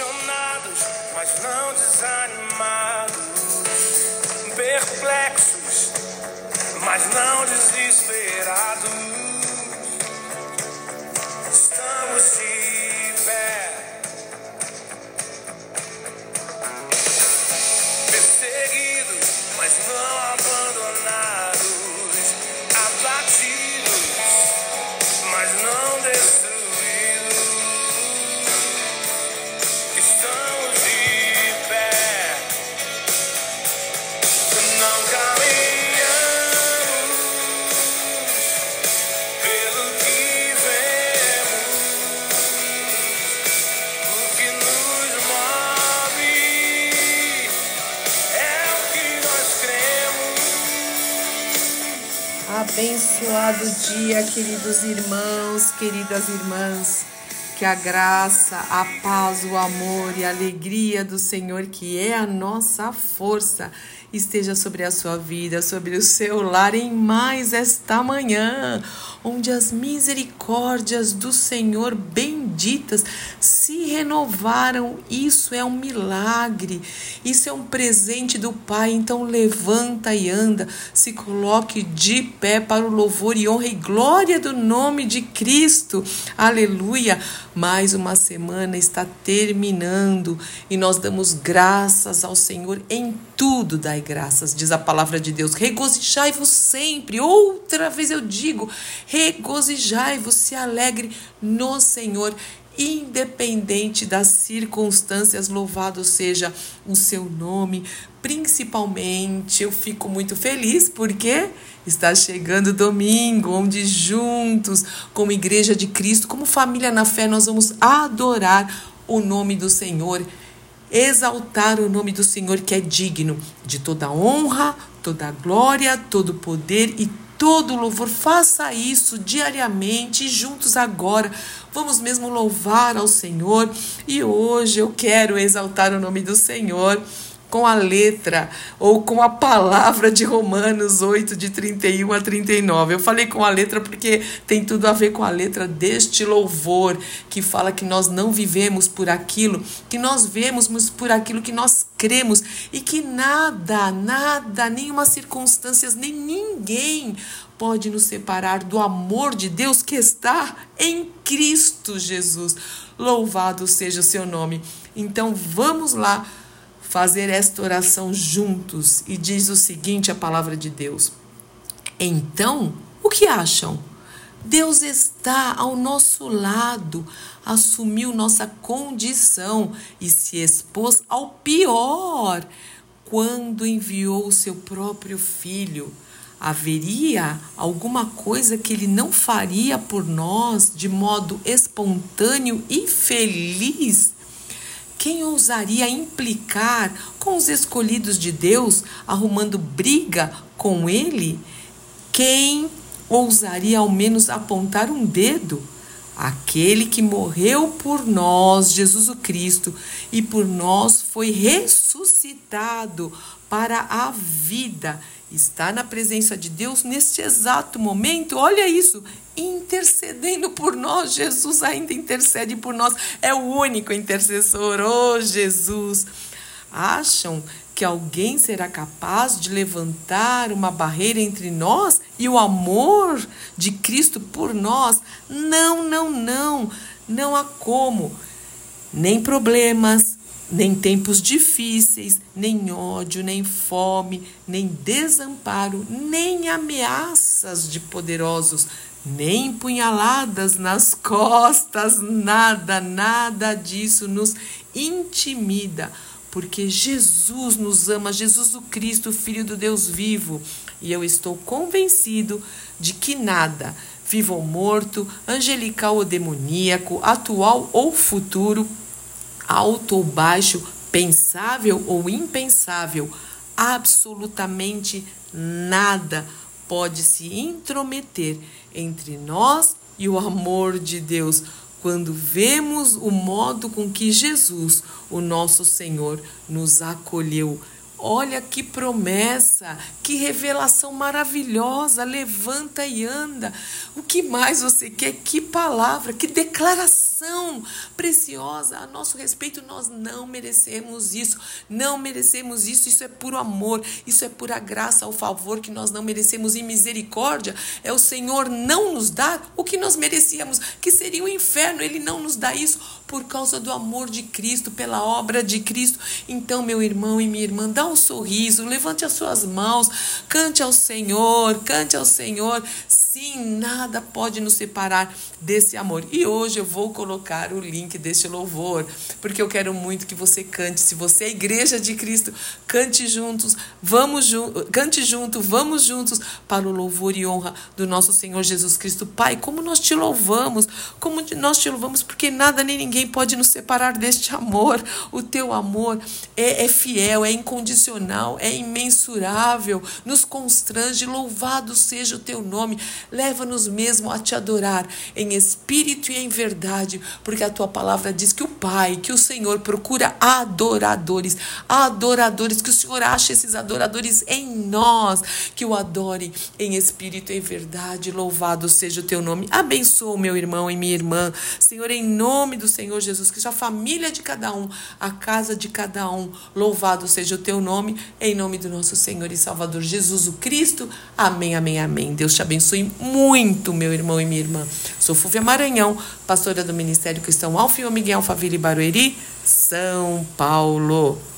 Questionados, mas não desanimados. Perplexos, mas não desesperados. Abençoado dia, queridos irmãos, queridas irmãs. Que a graça, a paz, o amor e a alegria do Senhor, que é a nossa força, esteja sobre a sua vida, sobre o seu lar em mais esta manhã, onde as misericórdias do Senhor benditas se renovaram. Isso é um milagre, isso é um presente do Pai. Então levanta e anda, se coloque de pé para o louvor e honra e glória do nome de Cristo. Aleluia. Mais uma semana está terminando e nós damos graças ao Senhor em tudo. Dai graças, diz a palavra de Deus. Regozijai-vos sempre. Outra vez eu digo, regozijai-vos, se alegre no Senhor independente das circunstâncias, louvado seja o seu nome. Principalmente, eu fico muito feliz porque está chegando domingo, onde juntos, como Igreja de Cristo, como família na fé, nós vamos adorar o nome do Senhor, exaltar o nome do Senhor que é digno de toda honra, toda glória, todo poder e todo louvor. Faça isso diariamente, juntos agora. Vamos mesmo louvar ao Senhor. E hoje eu quero exaltar o nome do Senhor com a letra ou com a palavra de Romanos 8, de 31 a 39. Eu falei com a letra porque tem tudo a ver com a letra deste louvor que fala que nós não vivemos por aquilo que nós vemos, por aquilo que nós cremos e que nada, nada, nenhuma circunstâncias, nem ninguém pode nos separar do amor de Deus que está em Cristo Jesus. Louvado seja o seu nome. Então vamos lá fazer esta oração juntos e diz o seguinte a palavra de Deus. Então, o que acham? Deus está ao nosso lado, assumiu nossa condição e se expôs ao pior quando enviou o seu próprio filho. Haveria alguma coisa que ele não faria por nós de modo espontâneo e feliz? Quem ousaria implicar com os escolhidos de Deus, arrumando briga com ele? Quem ousaria ao menos apontar um dedo? Aquele que morreu por nós, Jesus o Cristo, e por nós foi ressuscitado para a vida, está na presença de Deus neste exato momento. Olha isso, intercedendo por nós. Jesus ainda intercede por nós. É o único intercessor. Oh, Jesus. Acham que alguém será capaz de levantar uma barreira entre nós e o amor de Cristo por nós? Não, não, não. Não há como. Nem problemas, nem tempos difíceis, nem ódio, nem fome, nem desamparo, nem ameaças de poderosos, nem punhaladas nas costas, nada, nada disso nos intimida, porque Jesus nos ama, Jesus o Cristo, Filho do Deus vivo, e eu estou convencido de que nada, vivo ou morto, angelical ou demoníaco, atual ou futuro, alto ou baixo, pensável ou impensável, absolutamente nada pode se intrometer entre nós e o amor de Deus quando vemos o modo com que Jesus, o nosso Senhor, nos acolheu. Olha que promessa, que revelação maravilhosa. Levanta e anda. O que mais você quer? Que palavra, que declaração preciosa a nosso respeito. Nós não merecemos isso. Não merecemos isso. Isso é puro amor. Isso é pura graça, o favor que nós não merecemos e misericórdia. É o Senhor não nos dar o que nós merecíamos, que seria o inferno. Ele não nos dá isso por causa do amor de Cristo, pela obra de Cristo. Então, meu irmão e minha irmã, dá um sorriso, levante as suas mãos, cante ao Senhor, cante ao Senhor. Sim, nada pode nos separar desse amor. E hoje eu vou colocar o link deste louvor, porque eu quero muito que você cante. Se você é igreja de Cristo, cante juntos, vamos juntos, cante junto, vamos juntos para o louvor e honra do nosso Senhor Jesus Cristo. Pai, como nós te louvamos, como nós te louvamos, porque nada nem ninguém pode nos separar deste amor. O teu amor é, é fiel, é incondicional, é imensurável, nos constrange. Louvado seja o teu nome. Leva-nos mesmo a te adorar em espírito e em verdade, porque a tua palavra diz que o Pai, que o Senhor procura adoradores, adoradores, que o Senhor ache esses adoradores em nós, que o adore em espírito e em verdade. Louvado seja o teu nome. Abençoa o meu irmão e minha irmã, Senhor, em nome do Senhor Jesus Cristo, a família de cada um, a casa de cada um. Louvado seja o teu nome, em nome do nosso Senhor e Salvador Jesus o Cristo. Amém, amém, amém. Deus te abençoe muito, meu irmão e minha irmã. Sou Fúvia Maranhão, pastora do Ministério Cristão Alfio Miguel Alfaville Barueri, São Paulo.